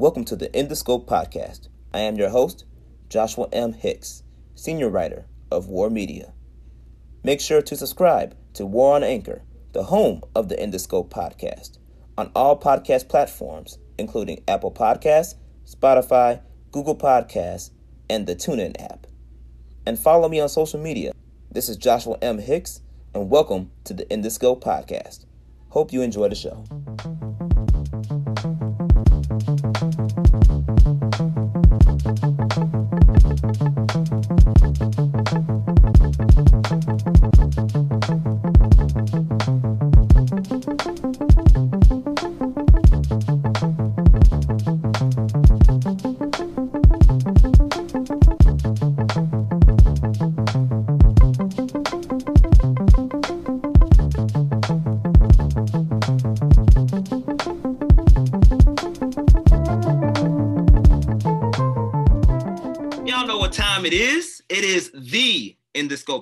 Welcome to the In the Scope podcast. I am your host, Joshua M. Hicks, senior writer of War Media. Make sure to subscribe to War on Anchor, the home of the In the Scope podcast, on all podcast platforms, including Apple Podcasts, Spotify, Google Podcasts, and the TuneIn app. And follow me on social media. This is Joshua M. Hicks, and welcome to the In the Scope podcast. Hope you enjoy the show.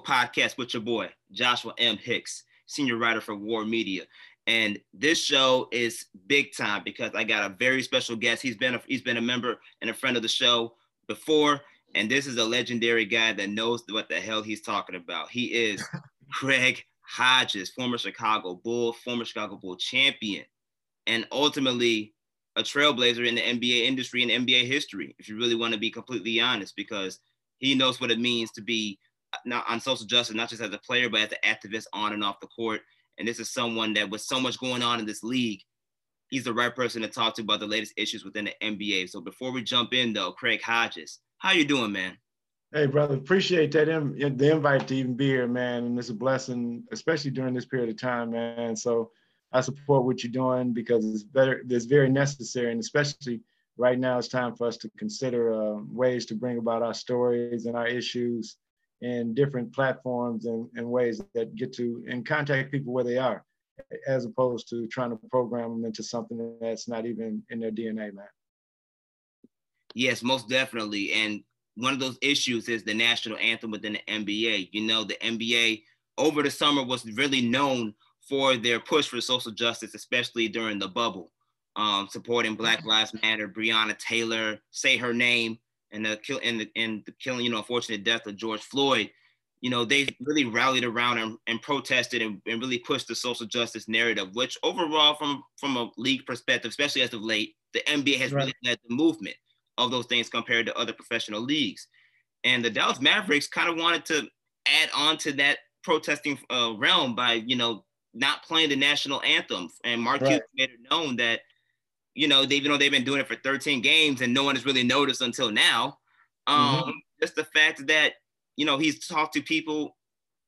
Podcast with your boy, Joshua M. Hicks, senior writer for War Media. And this show is big time because I got a very special guest. He's been a, he's been a member and a friend of the show before, and this is a legendary guy that knows what the hell he's talking about. He is Craig Hodges, former Chicago Bull, former Chicago Bull champion, and ultimately a trailblazer in the NBA industry and NBA history, if you really want to be completely honest, because he knows what it means to be not on social justice, not just as a player, but as an activist on and off the court. And this is someone that with so much going on in this league, he's the right person to talk to about the latest issues within the NBA. So before we jump in though, Craig Hodges, how you doing, man? Hey, brother, appreciate that the invite to even be here, man. And it's a blessing, especially during this period of time, man. So I support what you're doing because it's better. It's very necessary, and especially right now, it's time for us to consider uh, ways to bring about our stories and our issues in different platforms and, and ways that get to and contact people where they are, as opposed to trying to program them into something that's not even in their DNA, man. Yes, most definitely. And one of those issues is the national anthem within the NBA. You know, the NBA over the summer was really known for their push for social justice, especially during the bubble, um, supporting Black Lives Matter, Breonna Taylor, say her name, and the kill and the, and the killing, you know, unfortunate death of George Floyd. You know, they really rallied around and, and protested and, and really pushed the social justice narrative, which overall, from from a league perspective, especially as of late, the NBA has right. really led the movement of those things compared to other professional leagues. And the Dallas Mavericks kind of wanted to add on to that protesting uh, realm by, you know, not playing the national anthem. And Mark right. made it known that, you know, they, even though they've been doing it for 13 games and no one has really noticed until now, um, mm-hmm. just the fact that, you know, he's talked to people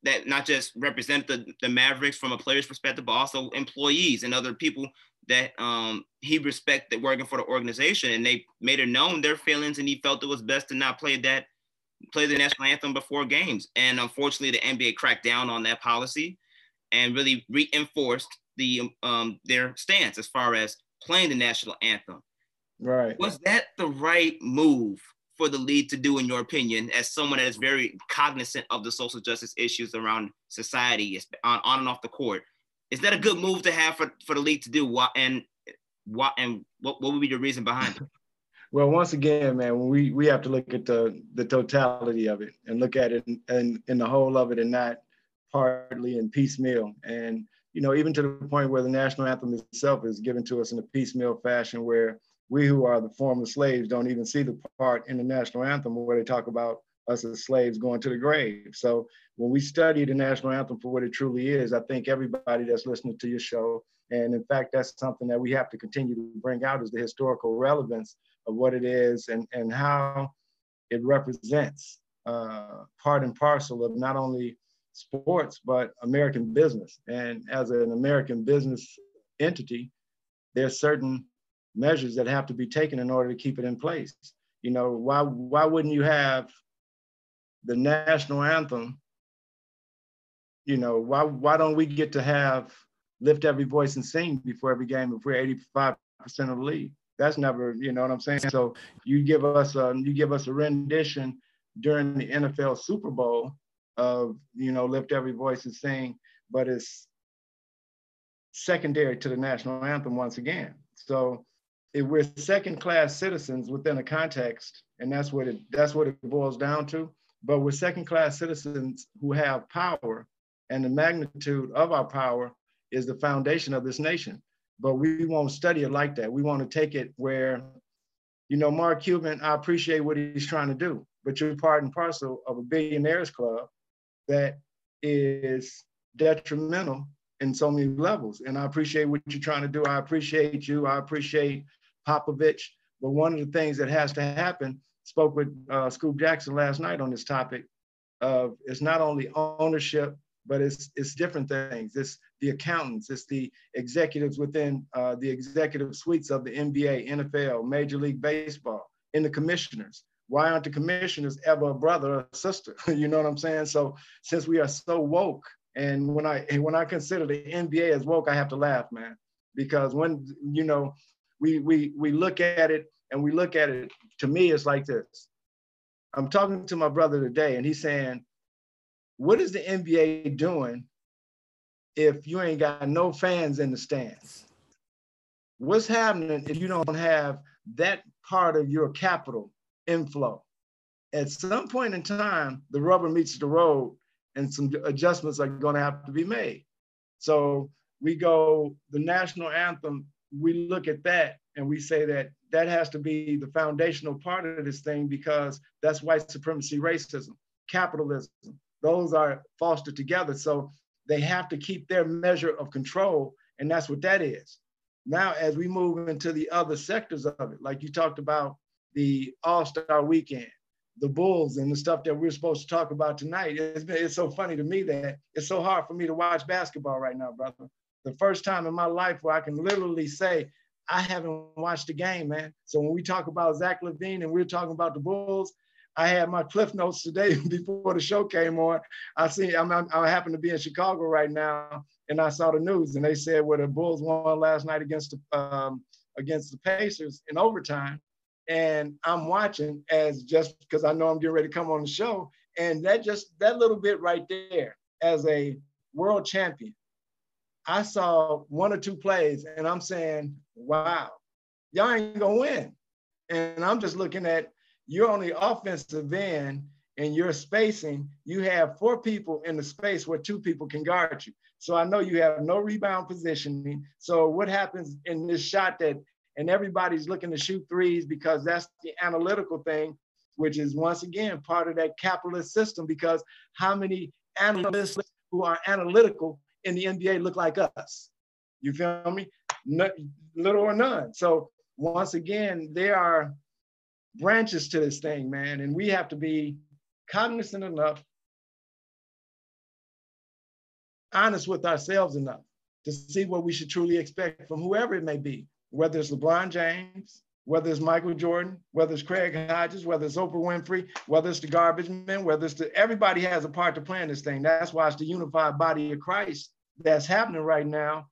that not just represent the, the Mavericks from a player's perspective, but also employees and other people that um, he respected working for the organization. And they made it known their feelings and he felt it was best to not play that, play the national anthem before games. And unfortunately, the NBA cracked down on that policy and really reinforced the um, their stance as far as playing the national anthem. Right. Was that the right move for the league to do, in your opinion, as someone that is very cognizant of the social justice issues around society on, on and off the court? Is that a good move to have for, for the league to do? What and what and what, what would be the reason behind it? Well, once again, man, we we have to look at the the totality of it and look at it and in, in the whole of it and not partly and piecemeal. And, you know, even to the point where the national anthem itself is given to us in a piecemeal fashion where we who are the former slaves don't even see the part in the national anthem where they talk about us as slaves going to the grave. So when we study the national anthem for what it truly is, I think everybody that's listening to your show, and in fact, that's something that we have to continue to bring out is the historical relevance of what it is and, and how it represents uh, part and parcel of not only sports, but American business. And as an American business entity, there's certain measures that have to be taken in order to keep it in place. You know, why why wouldn't you have the national anthem? You know, why why don't we get to have lift every voice and sing before every game if we're 85% of the league? That's never, you know what I'm saying? So you give us a you give us a rendition during the NFL Super Bowl of you know lift every voice and sing, but it's secondary to the national anthem once again. So if we're second class citizens within a context, and that's what it that's what it boils down to. But we're second class citizens who have power, and the magnitude of our power is the foundation of this nation. But we won't study it like that. We want to take it where, you know, Mark Cuban, I appreciate what he's trying to do, but you're part and parcel of a billionaires club that is detrimental in so many levels. And I appreciate what you're trying to do. I appreciate you. I appreciate Popovich. But one of the things that has to happen, spoke with uh, Scoop Jackson last night on this topic, of it's not only ownership, but it's it's different things. It's the accountants, it's the executives within uh, the executive suites of the NBA, NFL, Major League Baseball, and the commissioners. Why aren't the commissioners ever a brother or sister? you know what I'm saying? So since we are so woke, and when I when I consider the NBA as woke, I have to laugh, man, because when you know we we we look at it and we look at it. To me, it's like this. I'm talking to my brother today, and he's saying, "What is the NBA doing if you ain't got no fans in the stands? What's happening if you don't have that part of your capital inflow?" At some point in time, the rubber meets the road, and some adjustments are going to have to be made. So we go the national anthem we look at that and we say that that has to be the foundational part of this thing because that's white supremacy, racism, capitalism. Those are fostered together. So they have to keep their measure of control. And that's what that is. Now, as we move into the other sectors of it, like you talked about the All Star weekend, the Bulls, and the stuff that we're supposed to talk about tonight, it's, been, it's so funny to me that it's so hard for me to watch basketball right now, brother the first time in my life where I can literally say, I haven't watched the game, man. So when we talk about Zach LaVine and we're talking about the Bulls, I had my cliff notes today before the show came on. I see I'm, I'm, i happen to be in Chicago right now, and I saw the news, and they said, "Well, the Bulls won last night against the um, against the Pacers in overtime." And I'm watching as just because I know I'm getting ready to come on the show, and that just that little bit right there as a world champion I saw one or two plays and I'm saying, wow, y'all ain't gonna win. And I'm just looking at you're on the offensive end and you're spacing, you have four people in the space where two people can guard you. So I know you have no rebound positioning. So what happens in this shot that, and everybody's looking to shoot threes because that's the analytical thing, which is once again part of that capitalist system because how many analysts who are analytical in the NBA look like us. You feel me? No, little or none. So once again, there are branches to this thing, man, and we have to be cognizant enough, honest with ourselves enough to see what we should truly expect from whoever it may be, whether it's LeBron James, whether it's Michael Jordan, whether it's Craig Hodges, whether it's Oprah Winfrey, whether it's the garbage men, whether it's the everybody has a part to play in this thing. That's why it's the unified body of Christ that's happening right now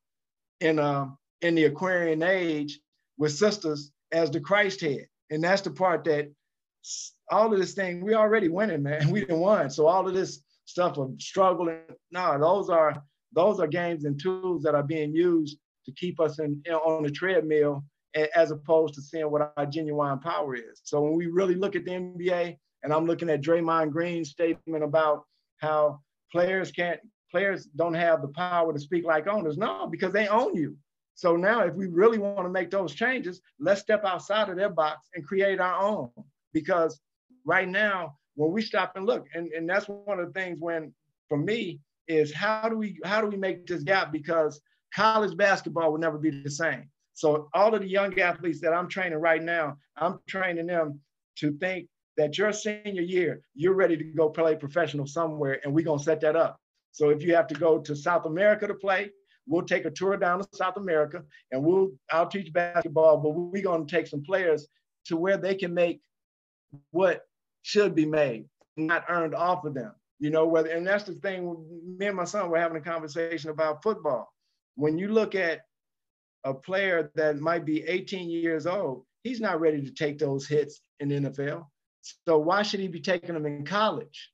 in uh, in the Aquarian age with sisters as the Christ head. And that's the part that all of this thing, we already winning, man. We didn't won. So all of this stuff of struggling, no, those are those are games and tools that are being used to keep us in, on the treadmill as opposed to seeing what our genuine power is. So when we really look at the NBA, and I'm looking at Draymond Green's statement about how players can't players don't have the power to speak like owners. No, because they own you. So now, if we really want to make those changes, let's step outside of their box and create our own. Because right now, when we stop and look, and, and that's one of the things when, for me, is how do we how do we make this gap? Because college basketball will never be the same. So all of the young athletes that I'm training right now, I'm training them to think that your senior year, you're ready to go play professional somewhere, and we're gonna set that up. So if you have to go to South America to play, we'll take a tour down to South America and we'll I'll teach basketball, but we're gonna take some players to where they can make what should be made, not earned off of them. You know, whether and that's the thing, me and my son were having a conversation about football. When you look at a player that might be 18 years old, he's not ready to take those hits in the NFL. So why should he be taking them in college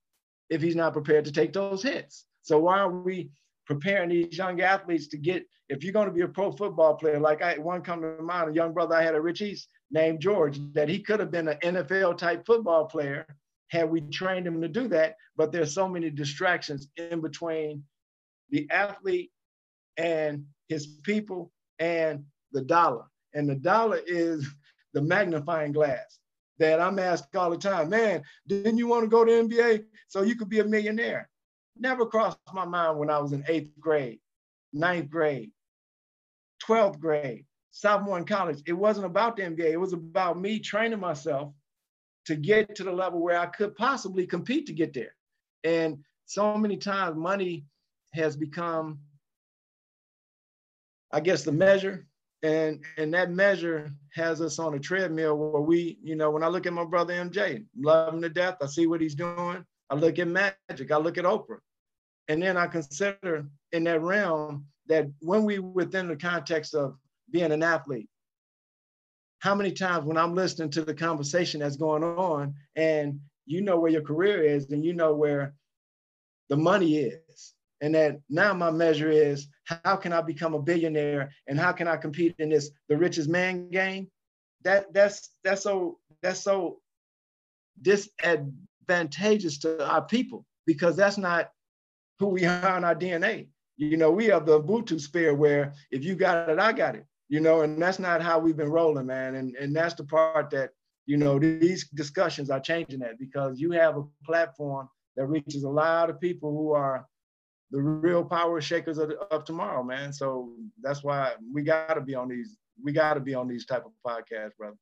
if he's not prepared to take those hits? So why are we preparing these young athletes to get, if you're going to be a pro football player, like I one come to mind, a young brother I had at Rich East named George, that he could have been an NFL type football player had we trained him to do that. But there's so many distractions in between the athlete and his people and the dollar. And the dollar is the magnifying glass that I'm asked all the time, man, didn't you want to go to NBA so you could be a millionaire? Never crossed my mind when I was in eighth grade, ninth grade, 12th grade, sophomore in college. It wasn't about the NBA. It was about me training myself to get to the level where I could possibly compete to get there. And so many times money has become, I guess, the measure. And, and that measure has us on a treadmill where we, you know, when I look at my brother MJ, love him to death, I see what he's doing. I look at Magic, I look at Oprah. And then I consider in that realm that when we within the context of being an athlete, how many times when I'm listening to the conversation that's going on and you know where your career is and you know where the money is. And that now my measure is how can I become a billionaire and how can I compete in this the richest man game? That that's that's so that's so disadvantageous to our people because that's not who we are in our DNA. You know, we have the Ubuntu spirit where if you got it, I got it you know, and that's not how we've been rolling, man. And, and that's the part that, you know, these discussions are changing that because you have a platform that reaches a lot of people who are the real power shakers of, of tomorrow, man. So that's why we got to be on these, we got to be on these type of podcasts, brother.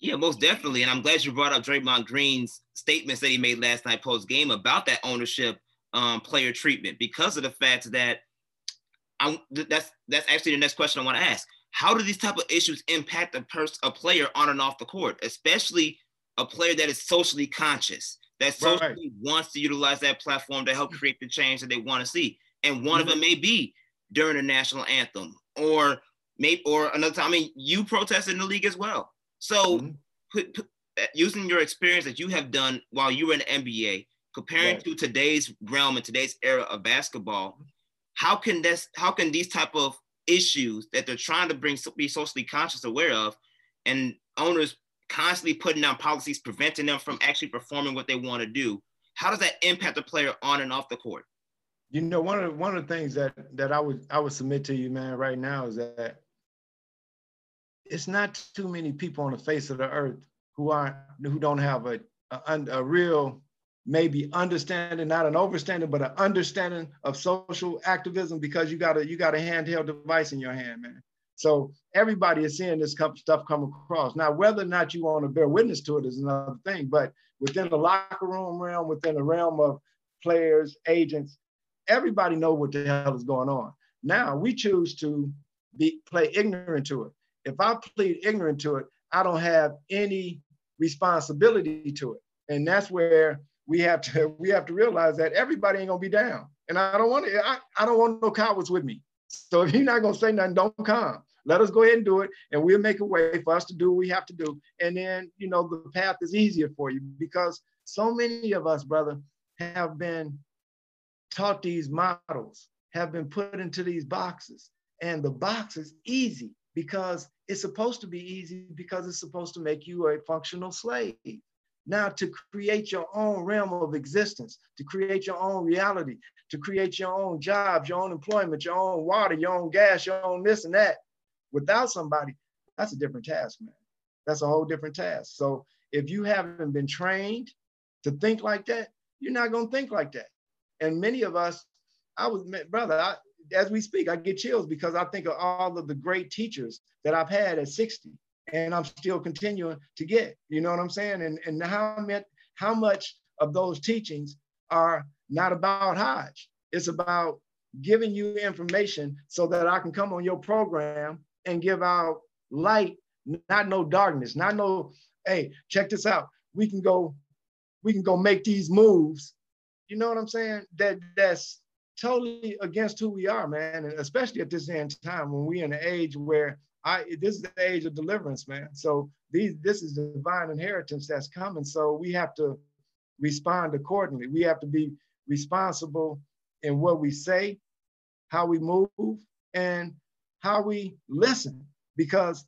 Yeah, most definitely. And I'm glad you brought up Draymond Green's statements that he made last night post game about that ownership um, player treatment because of the fact that I, that's that's actually the next question I want to ask. How do these type of issues impact a person, a player on and off the court, especially a player that is socially conscious, that socially right. wants to utilize that platform to help create the change that they want to see? And one mm-hmm. of them may be during the national anthem, or maybe or another time. I mean, you protested in the league as well. So, mm-hmm. put, put, using your experience that you have done while you were in the NBA, comparing right. to today's realm and today's era of basketball, how can this how can these type of issues that they're trying to bring be socially conscious aware of and owners constantly putting down policies preventing them from actually performing what they want to do how does that impact the player on and off the court you know one of the, one of the things that that i would i would submit to you man right now is that it's not too many people on the face of the earth who aren't who don't have a a, a real maybe understanding, not an overstanding, but an understanding of social activism because you got a you got a handheld device in your hand, man. So everybody is seeing this stuff come across. Now, whether or not you want to bear witness to it is another thing, but within the locker room realm, within the realm of players, agents, everybody know what the hell is going on. Now we choose to be play ignorant to it. If I plead ignorant to it, I don't have any responsibility to it. And that's where we have to we have to realize that everybody ain't gonna be down. And I don't want to, I, I don't want no cowards with me. So if you're not gonna say nothing, don't come. Let us go ahead and do it, and we'll make a way for us to do what we have to do. And then, you know, the path is easier for you because so many of us, brother, have been taught these models, have been put into these boxes. And the box is easy because it's supposed to be easy because it's supposed to make you a functional slave. Now, to create your own realm of existence, to create your own reality, to create your own jobs, your own employment, your own water, your own gas, your own this and that, without somebody, that's a different task, man. That's a whole different task. So if you haven't been trained to think like that, you're not going to think like that. And many of us, I was, brother, I, as we speak, I get chills because I think of all of the great teachers that I've had at 60 and I'm still continuing to get. You know what I'm saying? And and how much how much of those teachings are not about Hodge. It's about giving you information so that I can come on your program and give out light, not no darkness, not no, hey, check this out. We can go, we can go make these moves. You know what I'm saying? That that's totally against who we are, man. And especially at this end time when we're in an age where I this is the age of deliverance, man. So these this is the divine inheritance that's coming. So we have to respond accordingly. We have to be responsible in what we say, how we move, and how we listen. Because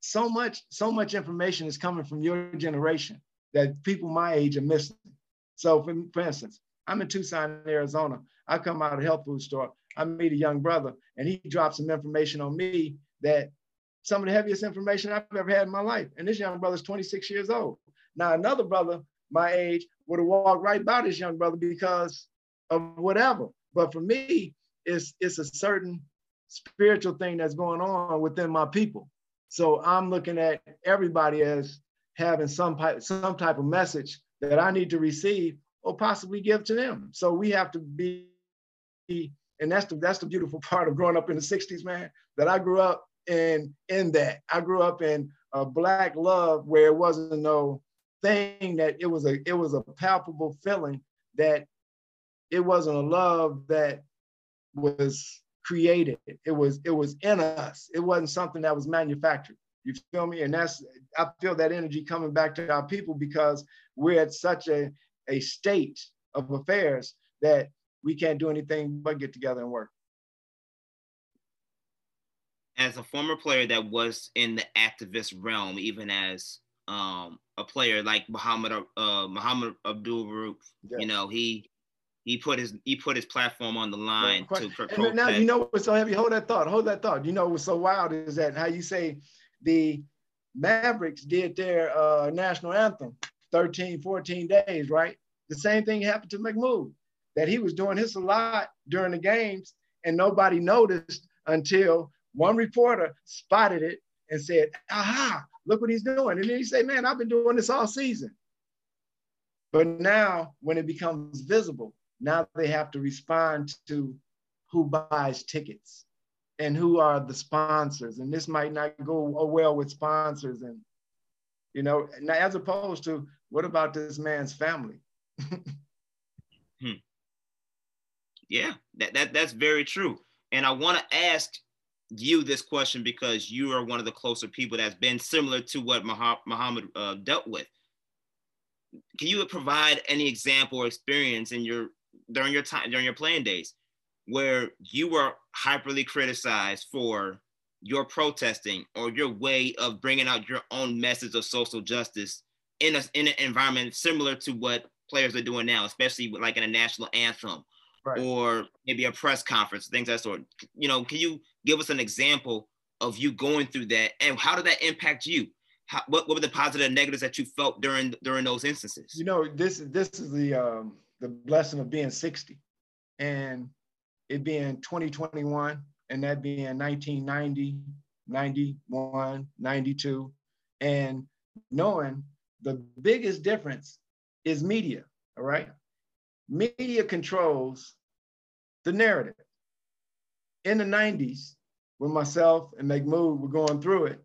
so much, so much information is coming from your generation that people my age are missing. So for, for instance, I'm in Tucson, Arizona. I come out of a health food store. I meet a young brother and he drops some information on me that some of the heaviest information I've ever had in my life. And this young brother's 26 years old. Now, another brother my age would have walked right by this young brother because of whatever. But for me, it's, it's a certain spiritual thing that's going on within my people. So I'm looking at everybody as having some, some type of message that I need to receive or possibly give to them. So we have to be, and that's the that's the beautiful part of growing up in the 60s, man, that I grew up in in that. I grew up in a black love where it wasn't no thing that it was a it was a palpable feeling that it wasn't a love that was created. It was it was in us. It wasn't something that was manufactured. You feel me? And that's I feel that energy coming back to our people because we're at such a a state of affairs that we can't do anything but get together and work. As a former player that was in the activist realm, even as um, a player like Muhammad uh, Muhammad Abdul Rauf, yeah. you know, he he put his he put his platform on the line to. And now you know what's so heavy. Hold that thought. Hold that thought. You know what's so wild is that how you say the Mavericks did their uh, national anthem 13, 14 days, right? The same thing happened to Mahmoud, that he was doing his a lot during the games and nobody noticed until one reporter spotted it and said, aha, look what he's doing. And then he said, man, I've been doing this all season. But now when it becomes visible, now they have to respond to who buys tickets and who are the sponsors. And this might not go well with sponsors. And, you know, now as opposed to what about this man's family? hmm. Yeah, that, that that's very true. And I want to ask you this question because you are one of the closer people that's been similar to what Muhammad uh, dealt with. Can you provide any example or experience in your during your time during your playing days where you were hyperly criticized for your protesting or your way of bringing out your own message of social justice in a in an environment similar to what players are doing now, especially with like in a national anthem right. or maybe a press conference, things that sort. You know, can you give us an example of you going through that, and how did that impact you? How, what, what were the positive and negatives that you felt during during those instances? You know, this this is the um, the blessing of being 60, and it being 2021, and that being 1990, 91, 92, and knowing the biggest difference is media, all right? Media controls the narrative. In the 90s, when myself and Mahmoud were going through it,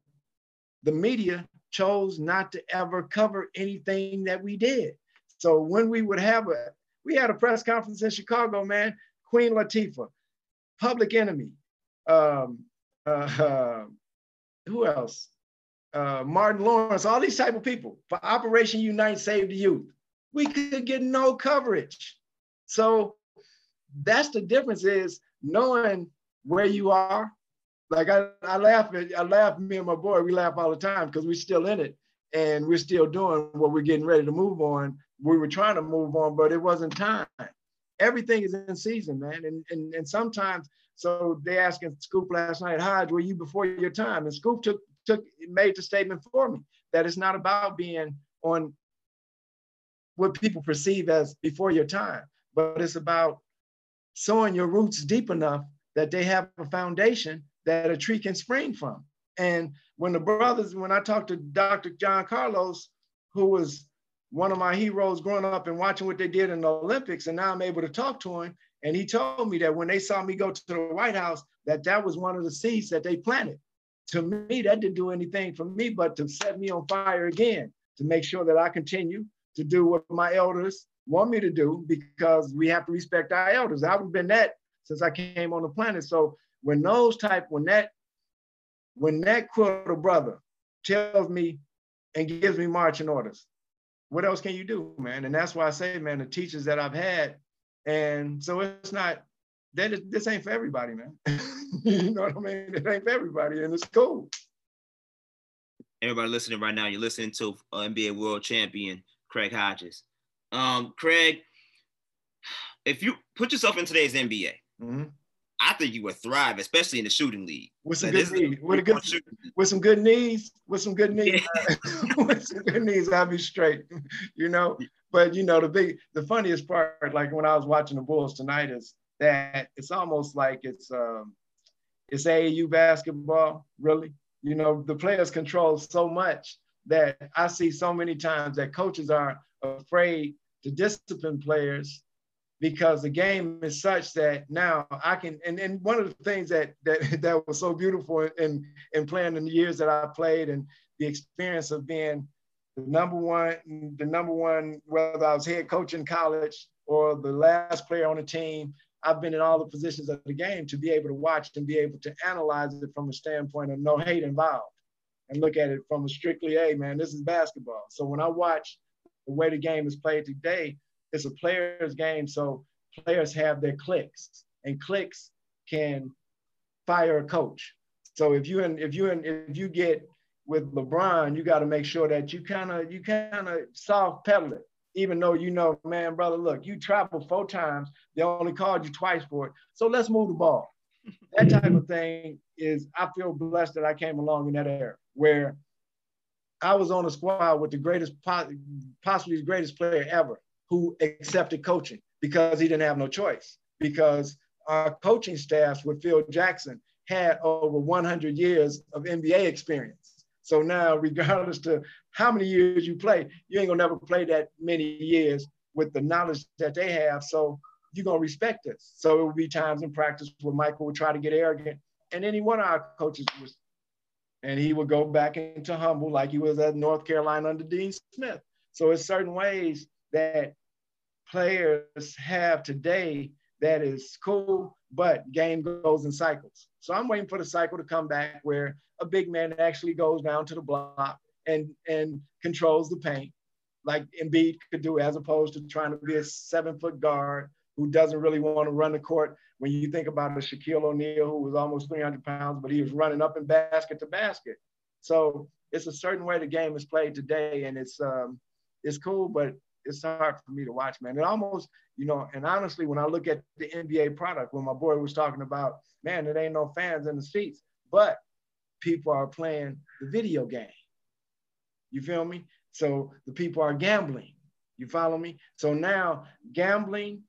the media chose not to ever cover anything that we did. So when we would have a, we had a press conference in Chicago, man, Queen Latifah, Public Enemy, um, uh, uh, who else? Uh, Martin Lawrence, all these type of people for Operation Unite Save the Youth we could get no coverage. So that's the difference is knowing where you are. Like I, I laugh at, I laugh, me and my boy, we laugh all the time because we're still in it and we're still doing what we're getting ready to move on. We were trying to move on, but it wasn't time. Everything is in season, man. And, and, and sometimes, so they asking Scoop last night, Hodge, were you before your time? And Scoop took, took, made the statement for me that it's not about being on what people perceive as before your time, but it's about sowing your roots deep enough that they have a foundation that a tree can spring from. And when the brothers, when I talked to Dr. John Carlos, who was one of my heroes growing up and watching what they did in the Olympics, and now I'm able to talk to him. And he told me that when they saw me go to the White House, that that was one of the seeds that they planted. To me, that didn't do anything for me, but to set me on fire again, to make sure that I continue to do what my elders want me to do because we have to respect our elders. I've been that since I came on the planet. So when those type, when that, when that quota brother tells me and gives me marching orders, what else can you do, man? And that's why I say, man, the teachers that I've had And so it's not that is, this ain't for everybody, man. you know what I mean? It ain't for everybody, and it's cool. Everybody listening right now, you're listening to uh, NBA World Champion Craig Hodges. Um, Craig, if you put yourself in today's NBA, mm-hmm. I think you would thrive, especially in the shooting league. With some good knees, with, a good, with some good knees, with some good knees, yeah. with some good knees, I'll be straight. You know, but you know the big, the funniest part, like when I was watching the Bulls tonight, is that it's almost like it's um, it's AAU basketball, really. You know, the players control so much that I see so many times that coaches are afraid to discipline players because the game is such that now I can and, and one of the things that that that was so beautiful in in playing in the years that I played and the experience of being the number one the number one whether I was head coach in college or the last player on the team I've been in all the positions of the game to be able to watch and be able to analyze it from a standpoint of no hate involved and look at it from a strictly, hey, man, this is basketball. So when I watch the way the game is played today, it's a player's game. So players have their clicks and clicks can fire a coach. So if you and if you and if you get with LeBron, you got to make sure that you kind of you kind of soft pedal it even though you know, man, brother, look, you traveled four times, they only called you twice for it. So let's move the ball. That type of thing is, I feel blessed that I came along in that era where I was on a squad with the greatest, possibly the greatest player ever who accepted coaching because he didn't have no choice. Because our coaching staffs with Phil Jackson had over 100 years of NBA experience. So now, regardless to how many years you play, you ain't gonna never play that many years with the knowledge that they have. So you're gonna respect this. So it will be times in practice where Michael would try to get arrogant, and any one of our coaches was, and he would go back into humble like he was at North Carolina under Dean Smith. So it's certain ways that players have today that is cool, but game goes in cycles. So I'm waiting for the cycle to come back where a big man actually goes down to the block and and controls the paint, like Embiid could do, as opposed to trying to be a seven foot guard who doesn't really want to run the court. When you think about a Shaquille O'Neal who was almost 300 pounds, but he was running up and basket to basket. So it's a certain way the game is played today, and it's um, it's cool, but it's hard for me to watch, man. It almost, you know, and honestly, when I look at the NBA product, when my boy was talking about, man, there ain't no fans in the seats, but people are playing the video game. You feel me? So the people are gambling. You follow me? So now gambling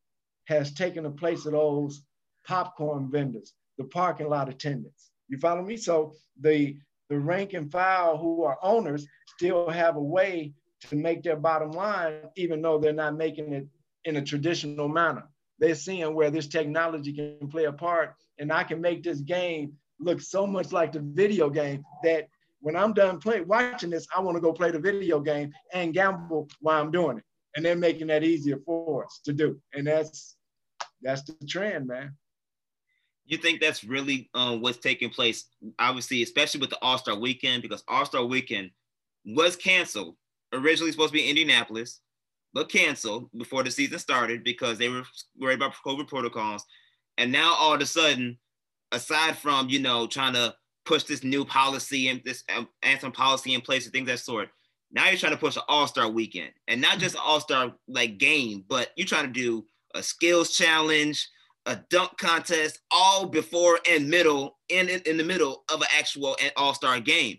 has taken the place of those popcorn vendors, the parking lot attendants. You follow me? So the the rank and file who are owners still have a way to make their bottom line, even though they're not making it in a traditional manner. They're seeing where this technology can play a part, and I can make this game look so much like the video game that when I'm done playing watching this, I want to go play the video game and gamble while I'm doing it. And they're making that easier for us to do. And that's that's the trend, man. You think that's really um, what's taking place, obviously, especially with the All Star Weekend, because All Star Weekend was canceled originally supposed to be in Indianapolis, but canceled before the season started because they were worried about COVID protocols. And now all of a sudden, aside from you know trying to push this new policy and this um, anthem policy in place and things that sort, now you're trying to push an All Star weekend. And not just an All Star like game, but you're trying to do a skills challenge, a dunk contest, all before and middle and in, in the middle of an actual All Star game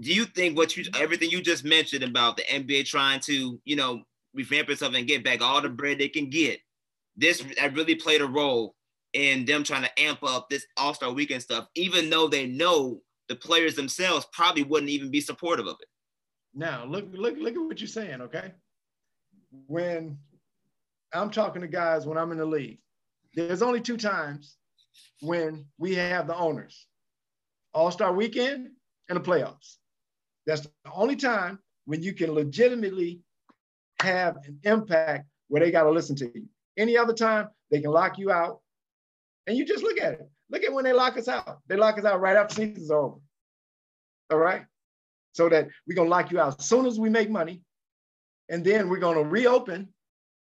do you think what you everything you just mentioned about the NBA trying to you know revamp itself and get back all the bread they can get, this really played a role in them trying to amp up this All Star Weekend stuff, even though they know the players themselves probably wouldn't even be supportive of it. Now look look look at what you're saying, okay? When I'm talking to guys when I'm in the league, there's only two times when we have the owners. All Star Weekend and the playoffs. That's the only time when you can legitimately have an impact where they got to listen to you. Any other time, they can lock you out. And you just look at it. Look at when they lock us out. They lock us out right after season's over. All right? So that we're going to lock you out as soon as we make money. And then we're going to reopen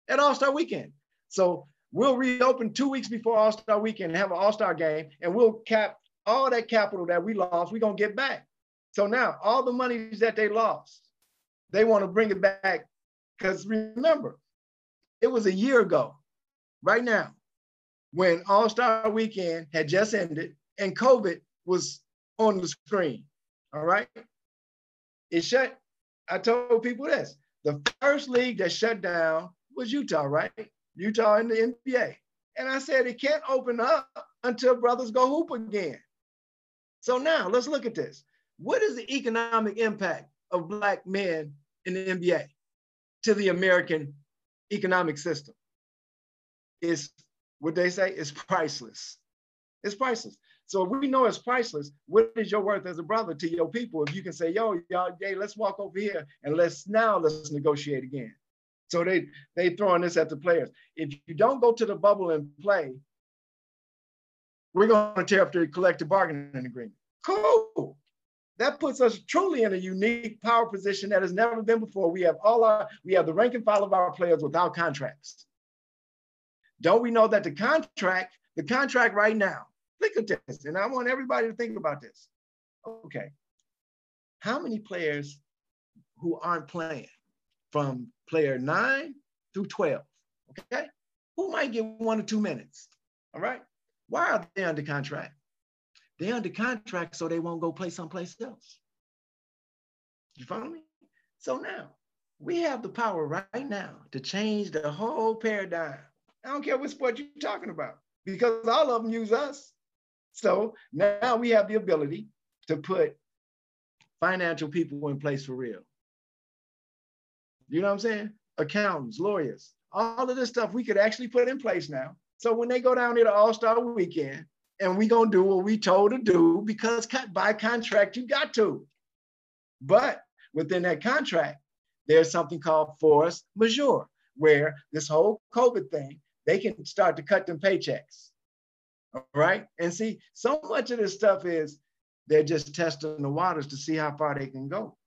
at All Star Weekend. So We'll reopen two weeks before All Star Weekend have an All Star game, and we'll cap all that capital that we lost. We're gonna get back. So now all the monies that they lost, they want to bring it back. Because remember, it was a year ago, right now, when All Star Weekend had just ended and COVID was on the screen. All right. It shut. I told people this the first league that shut down was Utah, right? Utah in the NBA. And I said it can't open up until brothers go hoop again. So now let's look at this. What is the economic impact of Black men in the NBA to the American economic system? Is what they say is priceless. It's priceless. So we know it's priceless, what is your worth as a brother to your people? If you can say, yo, y'all, hey, let's walk over here and let's now let's negotiate again. So they they throwing this at the players. If you don't go to the bubble and play, we're going to tear up the collective bargaining agreement. Cool. That puts us truly in a unique power position that has never been before. We have all our, we have the rank and file of our players without contracts. Don't we know that the contract, the contract right now, think of this, and I want everybody to think about this. Okay, how many players who aren't playing from player nine through 12, okay? Who might get one or two minutes, all right? Why are they under contract? They're under contract so they won't go play someplace else. You follow me? So now we have the power right now to change the whole paradigm. I don't care what sport you're talking about because all of them use us. So now we have the ability to put financial people in place for real. You know what I'm saying? Accountants, lawyers, all of this stuff we could actually put in place now. So when they go down here to All Star Weekend, and we gonna do what we told to do because by contract you got to. But within that contract, there's something called force majeure, where this whole COVID thing, they can start to cut them paychecks. All right. And see, so much of this stuff is they're just testing the waters to see how far they can go.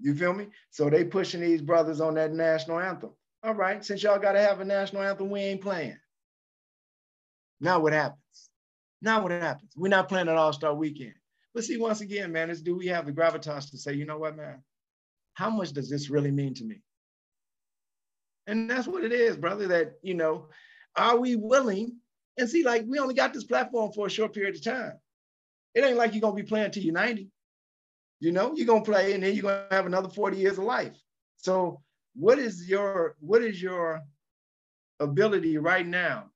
You feel me? So they pushing these brothers on that national anthem. All right, since y'all got to have a national anthem, we ain't playing. Now what happens? Now what happens? We're not playing an All-Star weekend. But see, once again, man, is do we have the gravitas to say, you know what, man? How much does this really mean to me? And that's what it is, brother, that, you know, are we willing? And see, like, we only got this platform for a short period of time. It ain't like you're going to be playing till you're 90. You know, you're going to play and then you're going to have another 40 years of life. So what is your, what is your ability right now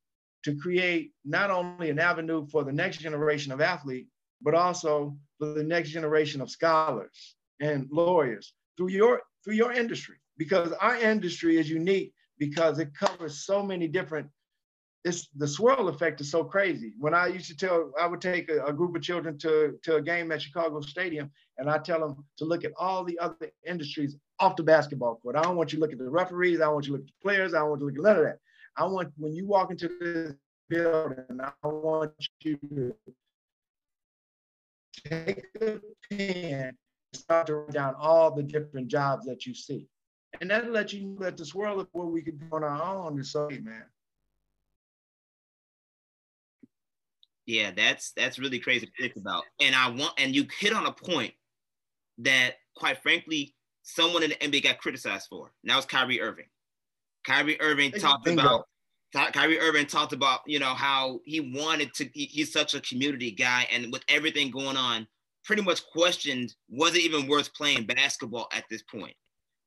to create not only an avenue for the next generation of athlete, but also for the next generation of scholars and lawyers through your through your industry. Because our industry is unique because it covers so many different. It's the swirl effect is so crazy. When I used to tell, I would take a, a group of children to, to a game at Chicago Stadium, and I tell them to look at all the other industries off the basketball court. I don't want you to look at the referees. I don't want you to look at the players. I don't want you to look at none of that. I want when you walk into this building, I want you to take a pen and start to write down all the different jobs that you see. And that'll let you know that this world is where we could do on our own and say, man. Yeah, that's that's really crazy to think about. And I want and you hit on a point that quite frankly, someone in the NBA got criticized for. Now it's Kyrie Irving. Kyrie Irving talked Bingo. about Kyrie Irving talked about, you know, how he wanted to, he, he's such a community guy. And with everything going on, pretty much questioned, was it even worth playing basketball at this point?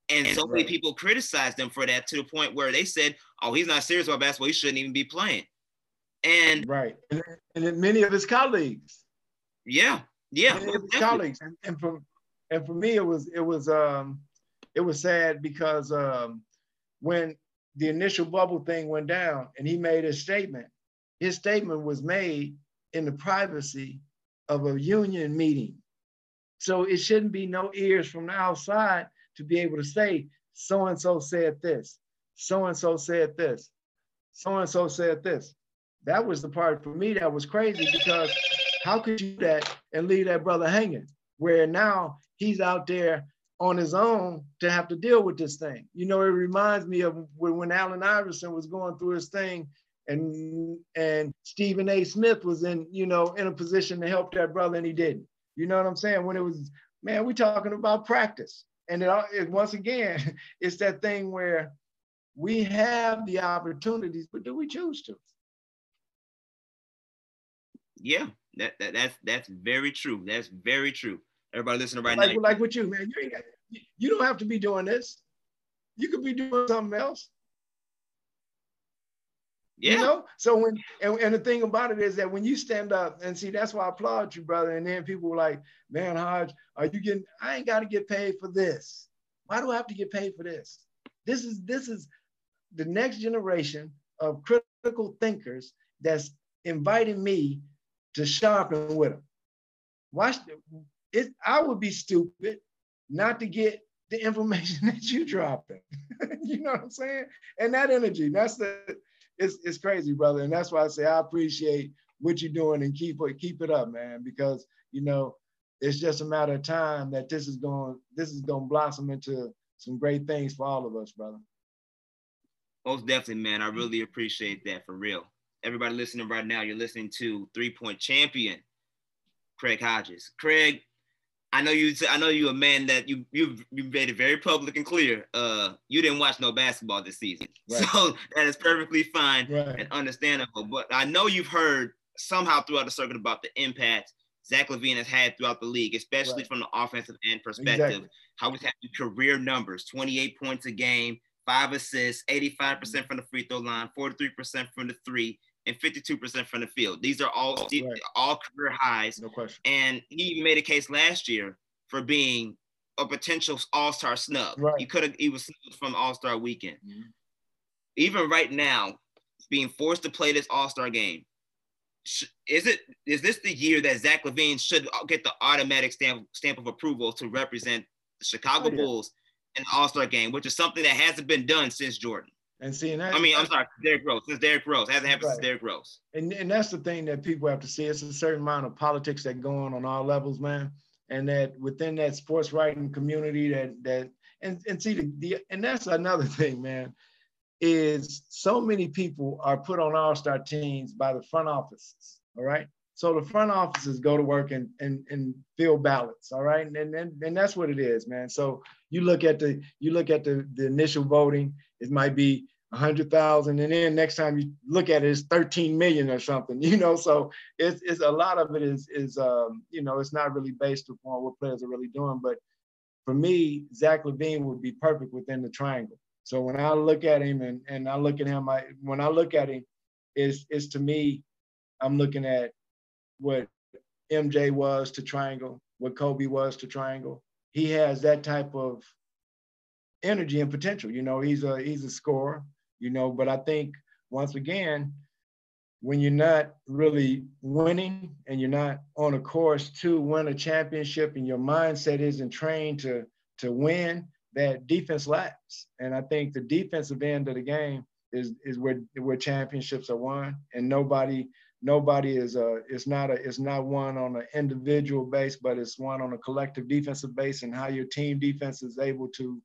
And so many people criticized him for that to the point where they said, oh, he's not serious about basketball. He shouldn't even be playing. And right. And, and many of his colleagues. Yeah. Yeah. Many of his colleagues. And, and for and for me, it was it was um it was sad because um when the initial bubble thing went down and he made a statement. His statement was made in the privacy of a union meeting. So it shouldn't be no ears from the outside to be able to say, so and so said this, so and so said this, so and so said this. That was the part for me that was crazy because how could you do that and leave that brother hanging? Where now he's out there on his own to have to deal with this thing. You know, it reminds me of when, Allen Iverson was going through his thing and and Stephen A. Smith was in, you know, in a position to help that brother and he didn't. You know what I'm saying? When it was, man, we talking about practice. And it, it, once again, it's that thing where we have the opportunities, but do we choose to? Yeah, that, that that's that's very true. That's very true. Everybody listening right like, now. Like with you, man. You, got, you don't have to be doing this. You could be doing something else. Yeah. You know? So when and, and the thing about it is that when you stand up and see, that's why I applaud you, brother. And then people were like, man, Hodge, are you getting I ain't got to get paid for this. Why do I have to get paid for this? This is this is the next generation of critical thinkers that's inviting me to sharpen with them. Watch it, I would be stupid not to get the information that you dropping. you know what I'm saying? And that energy, that's the it's it's crazy, brother. And that's why I say I appreciate what you're doing and keep it keep it up, man, because you know it's just a matter of time that this is going this is going to blossom into some great things for all of us, brother. Most definitely, man. I really appreciate that for real. Everybody listening right now, you're listening to Three Point Champion, Craig Hodges. Craig, I know you. I know you're a man that you you you made it very public and clear. Uh, you didn't watch no basketball this season, right. so that is perfectly fine right. and understandable. But I know you've heard somehow throughout the circuit about the impact Zach Levine has had throughout the league, especially right. from the offensive end perspective. Exactly. How he's had career numbers: 28 points a game, five assists, 85% from the free throw line, 43% from the three, and 52% from the field. These are all right. all career highs. No question. And he even made a case last year for being a potential all-star snub. Right. He could have he was snubbed from all-star weekend. Mm-hmm. Even right now, being forced to play this all-star game. Is it is this the year that Zach LaVine should get the automatic stamp stamp of approval to represent the Chicago oh, yeah. Bulls in the All-Star game, which is something that hasn't been done since Jordan? And seeing that. I mean, I'm sorry, Derrick Rose. Since Derrick Rose. Hasn't happened right. since Derrick Rose. And, and that's the thing that people have to see. It's a certain amount of politics that go on on all levels, man. And that within that sports writing community that that and, and see the, the and that's another thing, man, is so many people are put on all-star teams by the front offices. All right. So the front offices go to work and and, and fill ballots, all right, and, and and that's what it is, man. So you look at the you look at the the initial voting, it might be a hundred thousand, and then next time you look at it, it's 13 million or something, you know. So it's, it's a lot of it is is um, you know, it's not really based upon what players are really doing. But for me, Zach LaVine would be perfect within the triangle. So when I look at him and, and I look at him, I when I look at him, is is to me, I'm looking at what MJ was to triangle, what Kobe was to triangle. He has that type of energy and potential. You know, he's a he's a scorer you know, but I think once again, when you're not really winning and you're not on a course to win a championship and your mindset isn't trained to to win, that defense lacks. And I think the defensive end of the game is is where where championships are won. And nobody nobody is uh, a it's not a it's not one on an individual base, but it's one on a collective defensive base and how your team defense is able to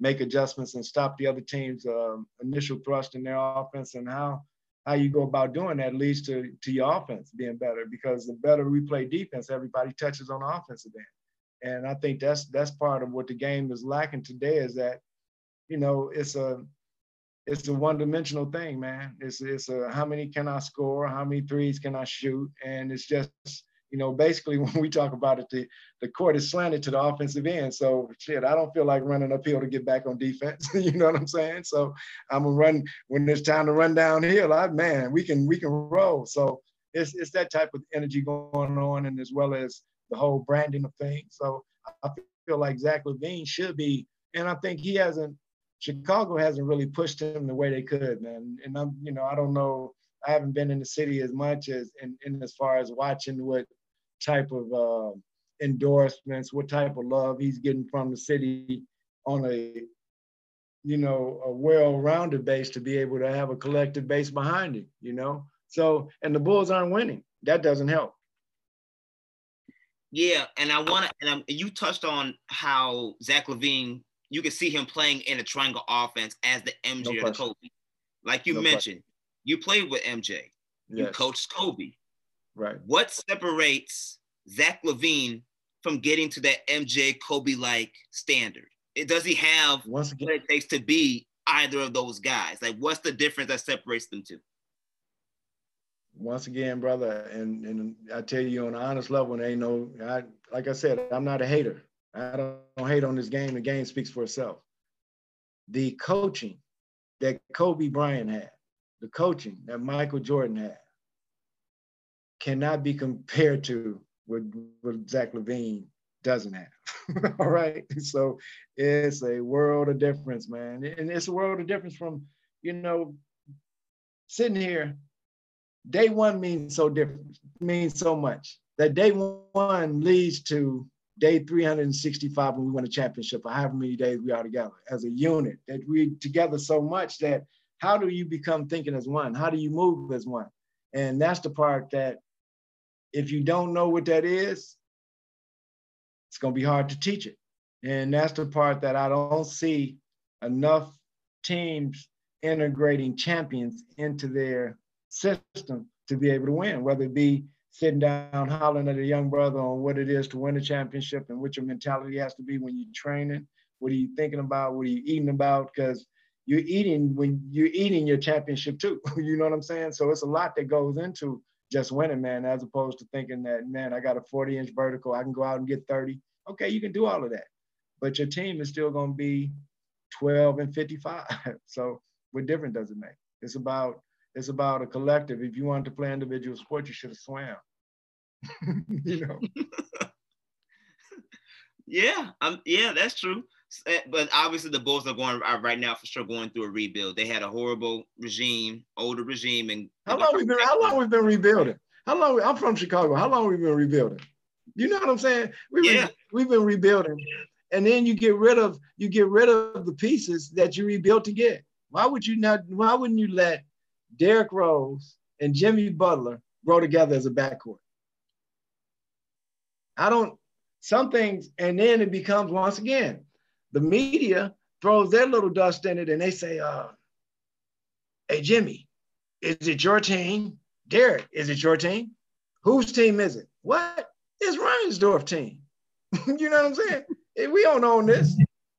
make adjustments and stop the other team's um, initial thrust in their offense? And how how you go about doing that leads to to your offense being better because the better we play defense everybody touches on the offensive end. And i think that's that's part of what the game is lacking today is that you know it's a it's a one-dimensional thing man. It's it's a how many can i score? How many threes can i shoot? And it's just you know, basically when we talk about it, the, the court is slanted to the offensive end. So shit, I don't feel like running uphill to get back on defense. you know what I'm saying? So I'm gonna run when it's time to run downhill. I man, we can we can roll. So it's it's that type of energy going on, and as well as the whole branding of things. So I feel like Zach LaVine should be, and I think he hasn't. Chicago hasn't really pushed him the way they could, man. And I'm, you know, I don't know. I haven't been in the city as much as in, in as far as watching what type of uh, endorsements, what type of love he's getting from the city on a, you know, a well-rounded base to be able to have a collective base behind him, you know? So, and the Bulls aren't winning. That doesn't help. Yeah, and I want to, and I'm, you touched on how Zach LaVine, you can see him playing in a triangle offense as the MJ no or the Kobe. Like you no mentioned, question. you played with MJ, yes. you coached Kobe. Right. What separates Zach LaVine from getting to that MJ Kobe like standard? It, does he have Once again, what it takes to be either of those guys? Like, what's the difference that separates them two? Once again, brother, and and I tell you on an honest level, and ain't no, I like I said, I'm not a hater. I don't, don't hate on this game. The game speaks for itself. The coaching that Kobe Bryant had, the coaching that Michael Jordan had, cannot be compared to what, what Zach LaVine doesn't have. All right. So it's a world of difference, man. And it's a world of difference from, you know, sitting here, day one means so different, means so much. That day one leads to day 365 when we win a championship, or however many days we are together as a unit, that we together so much that how do you become thinking as one? How do you move as one? And that's the part that if you don't know what that is, it's going to be hard to teach it. And that's the part that I don't see enough teams integrating champions into their system to be able to win, whether it be sitting down hollering at a young brother on what it is to win a championship and what your mentality has to be when you're training. What are you thinking about? What are you eating about? Because you're eating when you're eating your championship too. you know what I'm saying? So it's a lot that goes into just winning, man, as opposed to thinking that, man, I got a 40 inch vertical, I can go out and get 30. Okay, you can do all of that. But your team is still going to be 12 and 55. so what difference does it make? It's about it's about a collective. If you wanted to play individual sports, you should have swam. you know. yeah, um, yeah, that's true. Eh, but obviously, the Bulls are going are right now for sure going through a rebuild. They had a horrible regime, older regime, and how long we been? How long we been rebuilding? How long? I'm from Chicago. How long we've been rebuilding? You know what I'm saying? We yeah. we've been rebuilding, and then you get rid of you get rid of the pieces that you rebuilt to get. Why would you not? Why wouldn't you let Derrick Rose and Jimmy Butler grow together as a backcourt? I don't. Some things, and then it becomes once again the media throws their little dust in it and they say, uh, hey, Jimmy, is it your team? Derrick, is it your team? Whose team is it? What? It's Reinsdorf team. you know what I'm saying? we don't own this.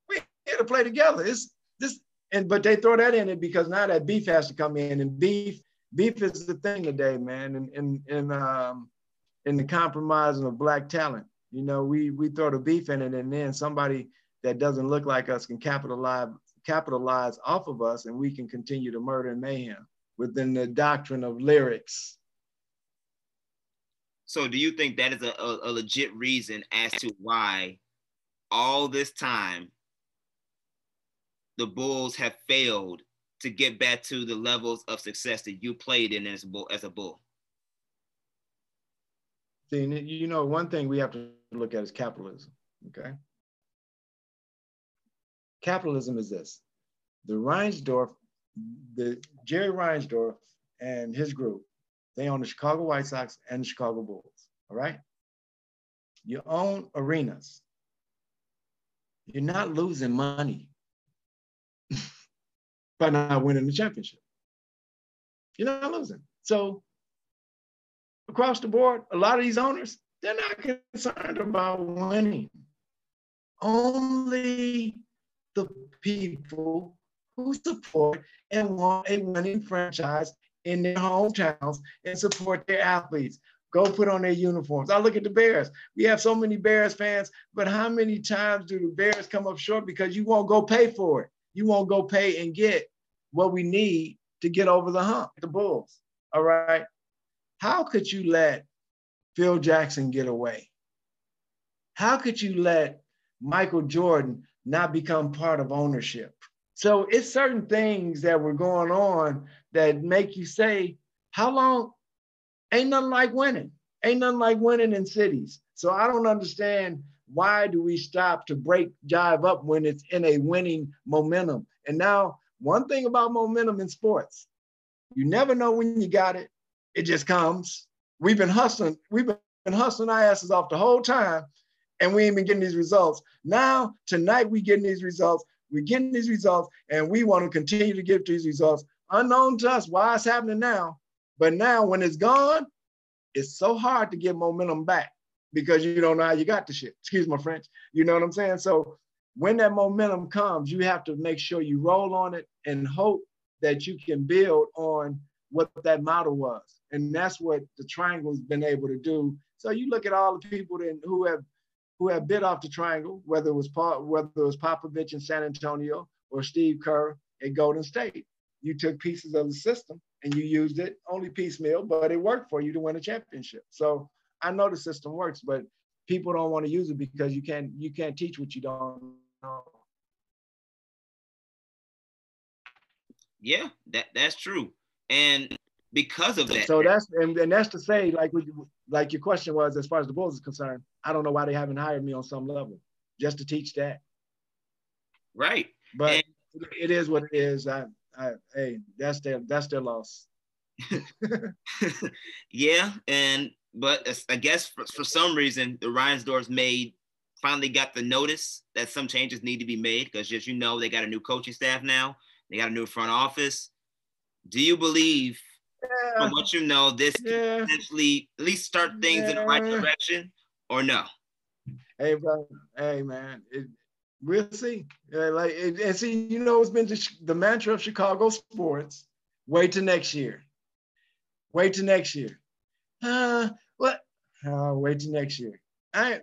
We here to play together. It's this, and but they throw that in it because now that beef has to come in, and beef, beef is the thing today, man. And in in um in the compromising of black talent, you know, we we throw the beef in it, and then somebody that doesn't look like us can capitalize capitalize off of us and we can continue to murder and mayhem within the doctrine of lyrics. So do you think that is a, a, a legit reason as to why all this time the Bulls have failed to get back to the levels of success that you played in as a bull? As a bull? See, you know, one thing we have to look at is capitalism. Okay, capitalism is this. The Reinsdorf, the Jerry Reinsdorf and his group, they own the Chicago White Sox and the Chicago Bulls, all right? You own arenas. You're not losing money by not winning the championship. You're not losing. So across the board, a lot of these owners, they're not concerned about winning. Only the people who support and want a winning franchise in their hometowns and support their athletes. Go put on their uniforms. I look at the Bears. We have so many Bears fans, but how many times do the Bears come up short because you won't go pay for it? You won't go pay and get what we need to get over the hump, the Bulls. All right. How could you let Phil Jackson get away? How could you let Michael Jordan not become part of ownership. So it's certain things that were going on that make you say, how long? Ain't nothing like winning. Ain't nothing like winning in cities. So I don't understand why do we stop to break jive up when it's in a winning momentum? And now one thing about momentum in sports, you never know when you got it. It just comes. We've been hustling. We've been hustling our asses off the whole time, and we ain't been getting these results. Now, tonight, we getting these results. We're getting these results, and we want to continue to get these results. Unknown to us why it's happening now. But now, when it's gone, it's so hard to get momentum back because you don't know how you got the shit. Excuse my French. You know what I'm saying? So when that momentum comes, you have to make sure you roll on it and hope that you can build on what that model was. And that's what the triangle has been able to do. So you look at all the people that, who have who have bit off the triangle, whether it was whether it was Popovich in San Antonio or Steve Kerr at Golden State. You took pieces of the system and you used it only piecemeal, but it worked for you to win a championship. So I know the system works, but people don't want to use it because you can't you can't teach what you don't know. Yeah, that that's true. And because of that. So that's and, and that's to say, like we, like your question was, as far as the Bulls is concerned, I don't know why they haven't hired me on some level just to teach that. Right. But and, it is what it is. I, I hey, that's their that's their loss. yeah, and but I guess for, for some reason the Reinsdorfs made finally got the notice that some changes need to be made because as you know they got a new coaching staff now, they got a new front office. Do you believe yeah. from what you know this yeah. potentially at least start things yeah. in the right direction or no? Hey, bro. Hey, man. It, we'll see. Uh, like, it, and see, you know, it's been the, the mantra of Chicago sports. Wait till next year. Wait till next year. Uh, what? Uh, wait till next year. I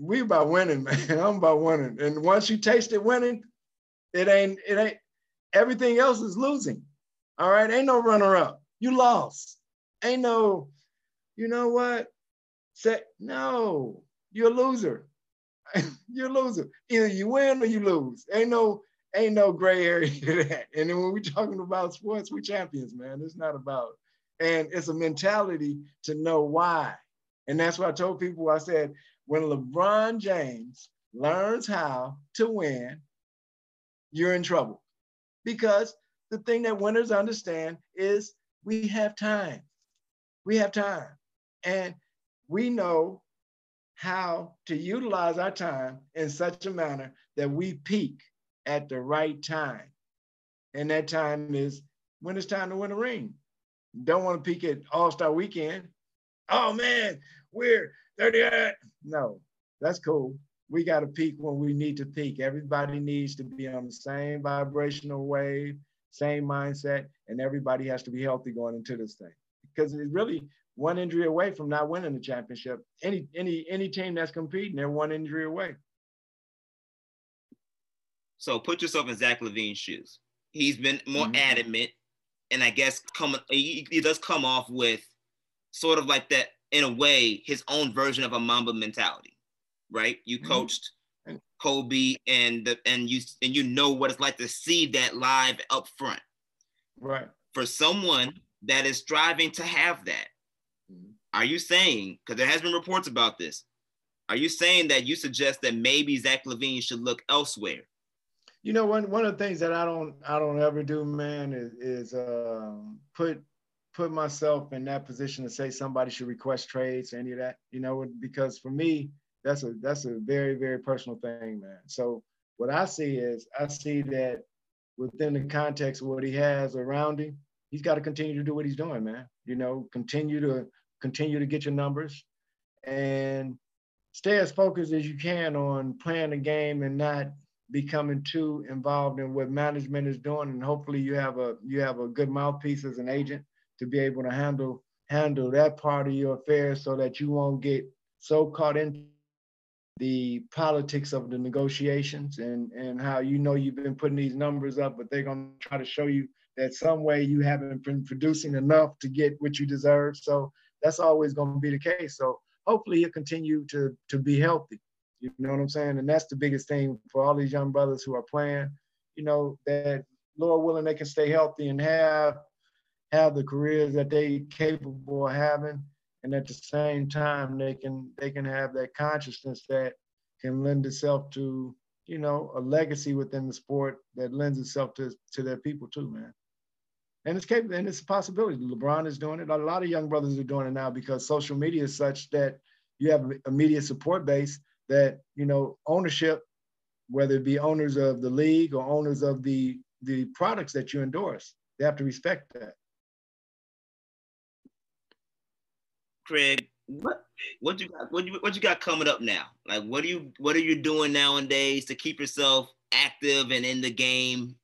we about winning, man. I'm about winning. And once you taste it winning, it ain't, it ain't, everything else is losing. All right. Ain't no runner up. You lost. Ain't no, you know what? Say, no, you're a loser. you're a loser. Either you win or you lose. Ain't no, ain't no gray area to that. And then when we're talking about sports, we champions, man. It's not about, and it's a mentality to know why. And that's why I told people. I said, when LeBron James learns how to win, you're in trouble. Because the thing that winners understand is we have time. We have time. And we know how to utilize our time in such a manner that we peak at the right time. And that time is when it's time to win a ring. Don't want to peak at All Star Weekend. Oh man, we're 38. Uh, no, that's cool. We got to peak when we need to peak. Everybody needs to be on the same vibrational wave, same mindset, and everybody has to be healthy going into this thing. Because it's really one injury away from not winning the championship. Any any any team that's competing, they're one injury away. So put yourself in Zach LaVine's shoes. He's been more mm-hmm. adamant, and I guess come he, he does come off with sort of like that in a way his own version of a Mamba mentality, right? You mm-hmm. coached Kobe and the, and you and you know what it's like to see that live up front. Right. For someone that is striving to have that, mm-hmm. are you saying, because there has been reports about this, are you saying that you suggest that maybe Zach LaVine should look elsewhere? You know, one one of the things that I don't I don't ever do, man, is, is uh, put put myself in that position to say somebody should request trades, or any of that, you know, because for me, that's a that's a very very personal thing, man. So what I see is I see that within the context of what he has around him, he's got to continue to do what he's doing, man. You know, continue to continue to get your numbers and stay as focused as you can on playing the game and not becoming too involved in what management is doing. And hopefully you have a you have a good mouthpiece as an agent to be able to handle handle that part of your affairs so that you won't get so caught in the politics of the negotiations and and how you know you've been putting these numbers up but they're going to try to show you that some way you haven't been producing enough to get what you deserve. So that's always going to be the case. So hopefully you'll continue to to be healthy. You know what i'm saying? And that's the biggest thing for all these young brothers who are playing you know that lord willing they can stay healthy and have have the careers that they capable of having and at the same time they can they can have that consciousness that can lend itself to you know a legacy within the sport that lends itself to to their people too man and it's capable and it's a possibility. LeBron is doing it. A lot of young brothers are doing it now because social media is such that you have a media support base that you know ownership, whether it be owners of the league or owners of the the products that you endorse, they have to respect that. Craig, what what you got what you what you got coming up now? Like what are you what are you doing nowadays to keep yourself active and in the game?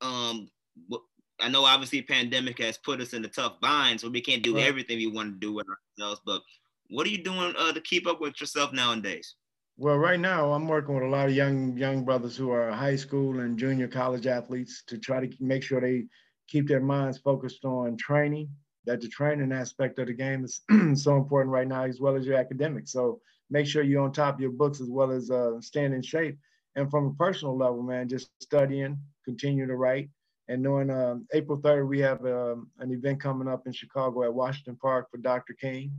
Um, I know obviously pandemic has put us in a tough bind, so we can't do right. everything we want to do with ourselves. But what are you doing uh, to keep up with yourself nowadays? Well, right now I'm working with a lot of young young brothers who are high school and junior college athletes to try to make sure they keep their minds focused on training. That the training aspect of the game is so important right now, as well as your academics. So make sure you're on top of your books as well as uh, staying in shape. And from a personal level, man, just studying, continue to write, and knowing um, April 3rd, we have um, an event coming up in Chicago at Washington Park for Dr. King.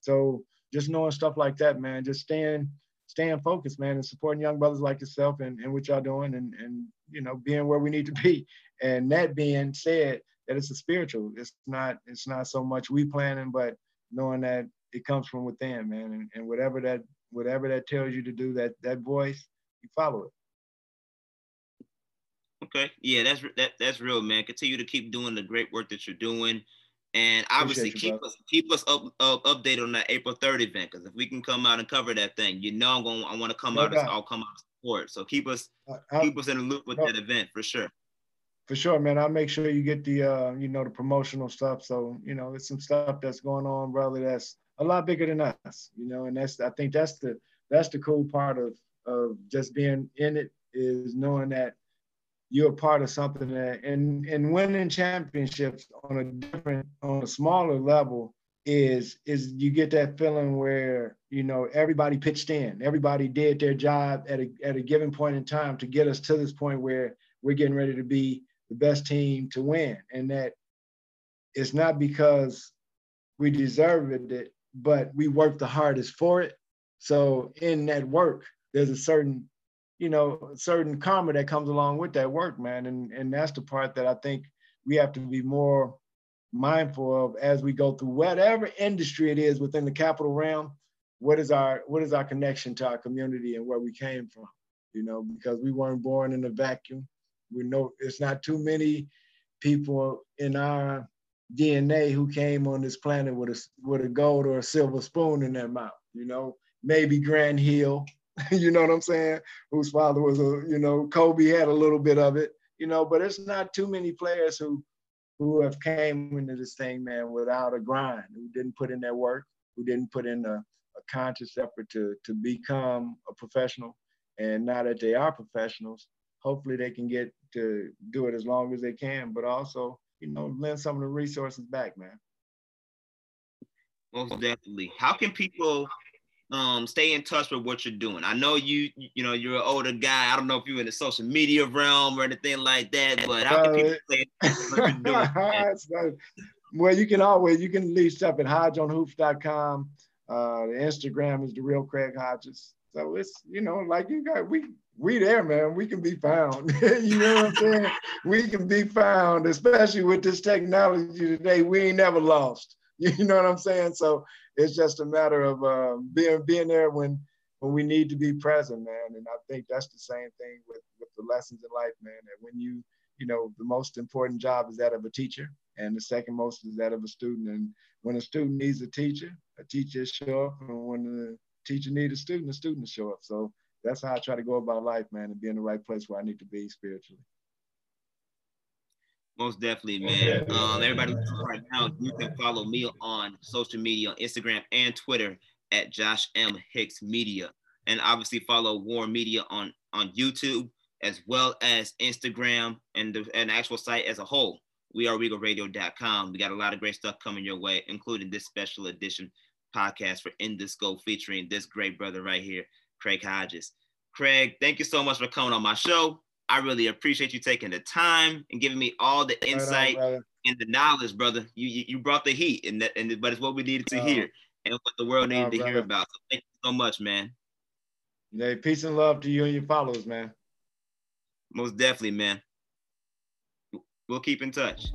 So just knowing stuff like that, man, just staying staying focused, man, and supporting young brothers like yourself and, and what y'all doing and, and, you know, being where we need to be. And that being said, that it's a spiritual. It's not, it's not so much we planning, but knowing that it comes from within, man. And, and whatever that, whatever that tells you to do, that that voice, you follow it. Okay. Yeah, that's that that's real, man. Continue to keep doing the great work that you're doing. And obviously you, keep brother. us keep us up, up updated on that April 3rd event. Cause if we can come out and cover that thing, you know I'm going I want to come no out I'll come out and support. So keep us uh, keep us in the loop with no, that event for sure. For sure, man. I'll make sure you get the uh, you know, the promotional stuff. So, you know, it's some stuff that's going on, brother, that's a lot bigger than us, you know, and that's I think that's the that's the cool part of of just being in it is knowing that you're a part of something that and and winning championships on a different on a smaller level is is you get that feeling where you know everybody pitched in everybody did their job at a, at a given point in time to get us to this point where we're getting ready to be the best team to win and that it's not because we deserve it but we worked the hardest for it so in that work there's a certain you know, certain karma that comes along with that work, man. And and that's the part that I think we have to be more mindful of as we go through whatever industry it is within the capital realm. What is our what is our connection to our community and where we came from? You know, because we weren't born in a vacuum. We know it's not too many people in our DNA who came on this planet with a with a gold or a silver spoon in their mouth. You know, maybe Grant Hill, you know what I'm saying? Whose father was a, you know, Kobe had a little bit of it, you know, but it's not too many players who who have came into this thing, man, without a grind, who didn't put in their work, who didn't put in a, a conscious effort to to become a professional. And now that they are professionals, hopefully they can get to do it as long as they can, but also, you know, lend some of the resources back, man. Most definitely. How can people um stay in touch with what you're doing. I know you you know you're an older guy. I don't know if you're in the social media realm or anything like that, but how can people stay in touch with what you're doing? well, you can always you can leave stuff at hodgeonhoops.com. Uh, the Instagram is the real Craig Hodges. So it's you know like you got we we there, man. We can be found. you know what I'm saying? we can be found, especially with this technology today. We ain't never lost. You know what I'm saying? So it's just a matter of uh, being being there when when we need to be present, man. And I think that's the same thing with with the lessons in life, man. That when you you know the most important job is that of a teacher, and the second most is that of a student. And when a student needs a teacher, a teacher show up, and when the teacher needs a student, a student show up. So that's how I try to go about life, man, and be in the right place where I need to be spiritually. Most definitely, man. Um, everybody right now, you can follow me on social media, on Instagram and Twitter at Josh M Hicks Media, and obviously follow War Media on on YouTube as well as Instagram and the and the actual site as a whole. We are regalradio.com. We got a lot of great stuff coming your way, including this special edition podcast for Indisco featuring this great brother right here, Craig Hodges. Craig, thank you so much for coming on my show. I really appreciate you taking the time and giving me all the insight on, and the knowledge, brother. You, you, you brought the heat, and that, and but it's what we needed to hear and what the world needed to brother. hear about. So thank you so much, man. Yeah, peace and love to you and your followers, man. Most definitely, man. We'll keep in touch.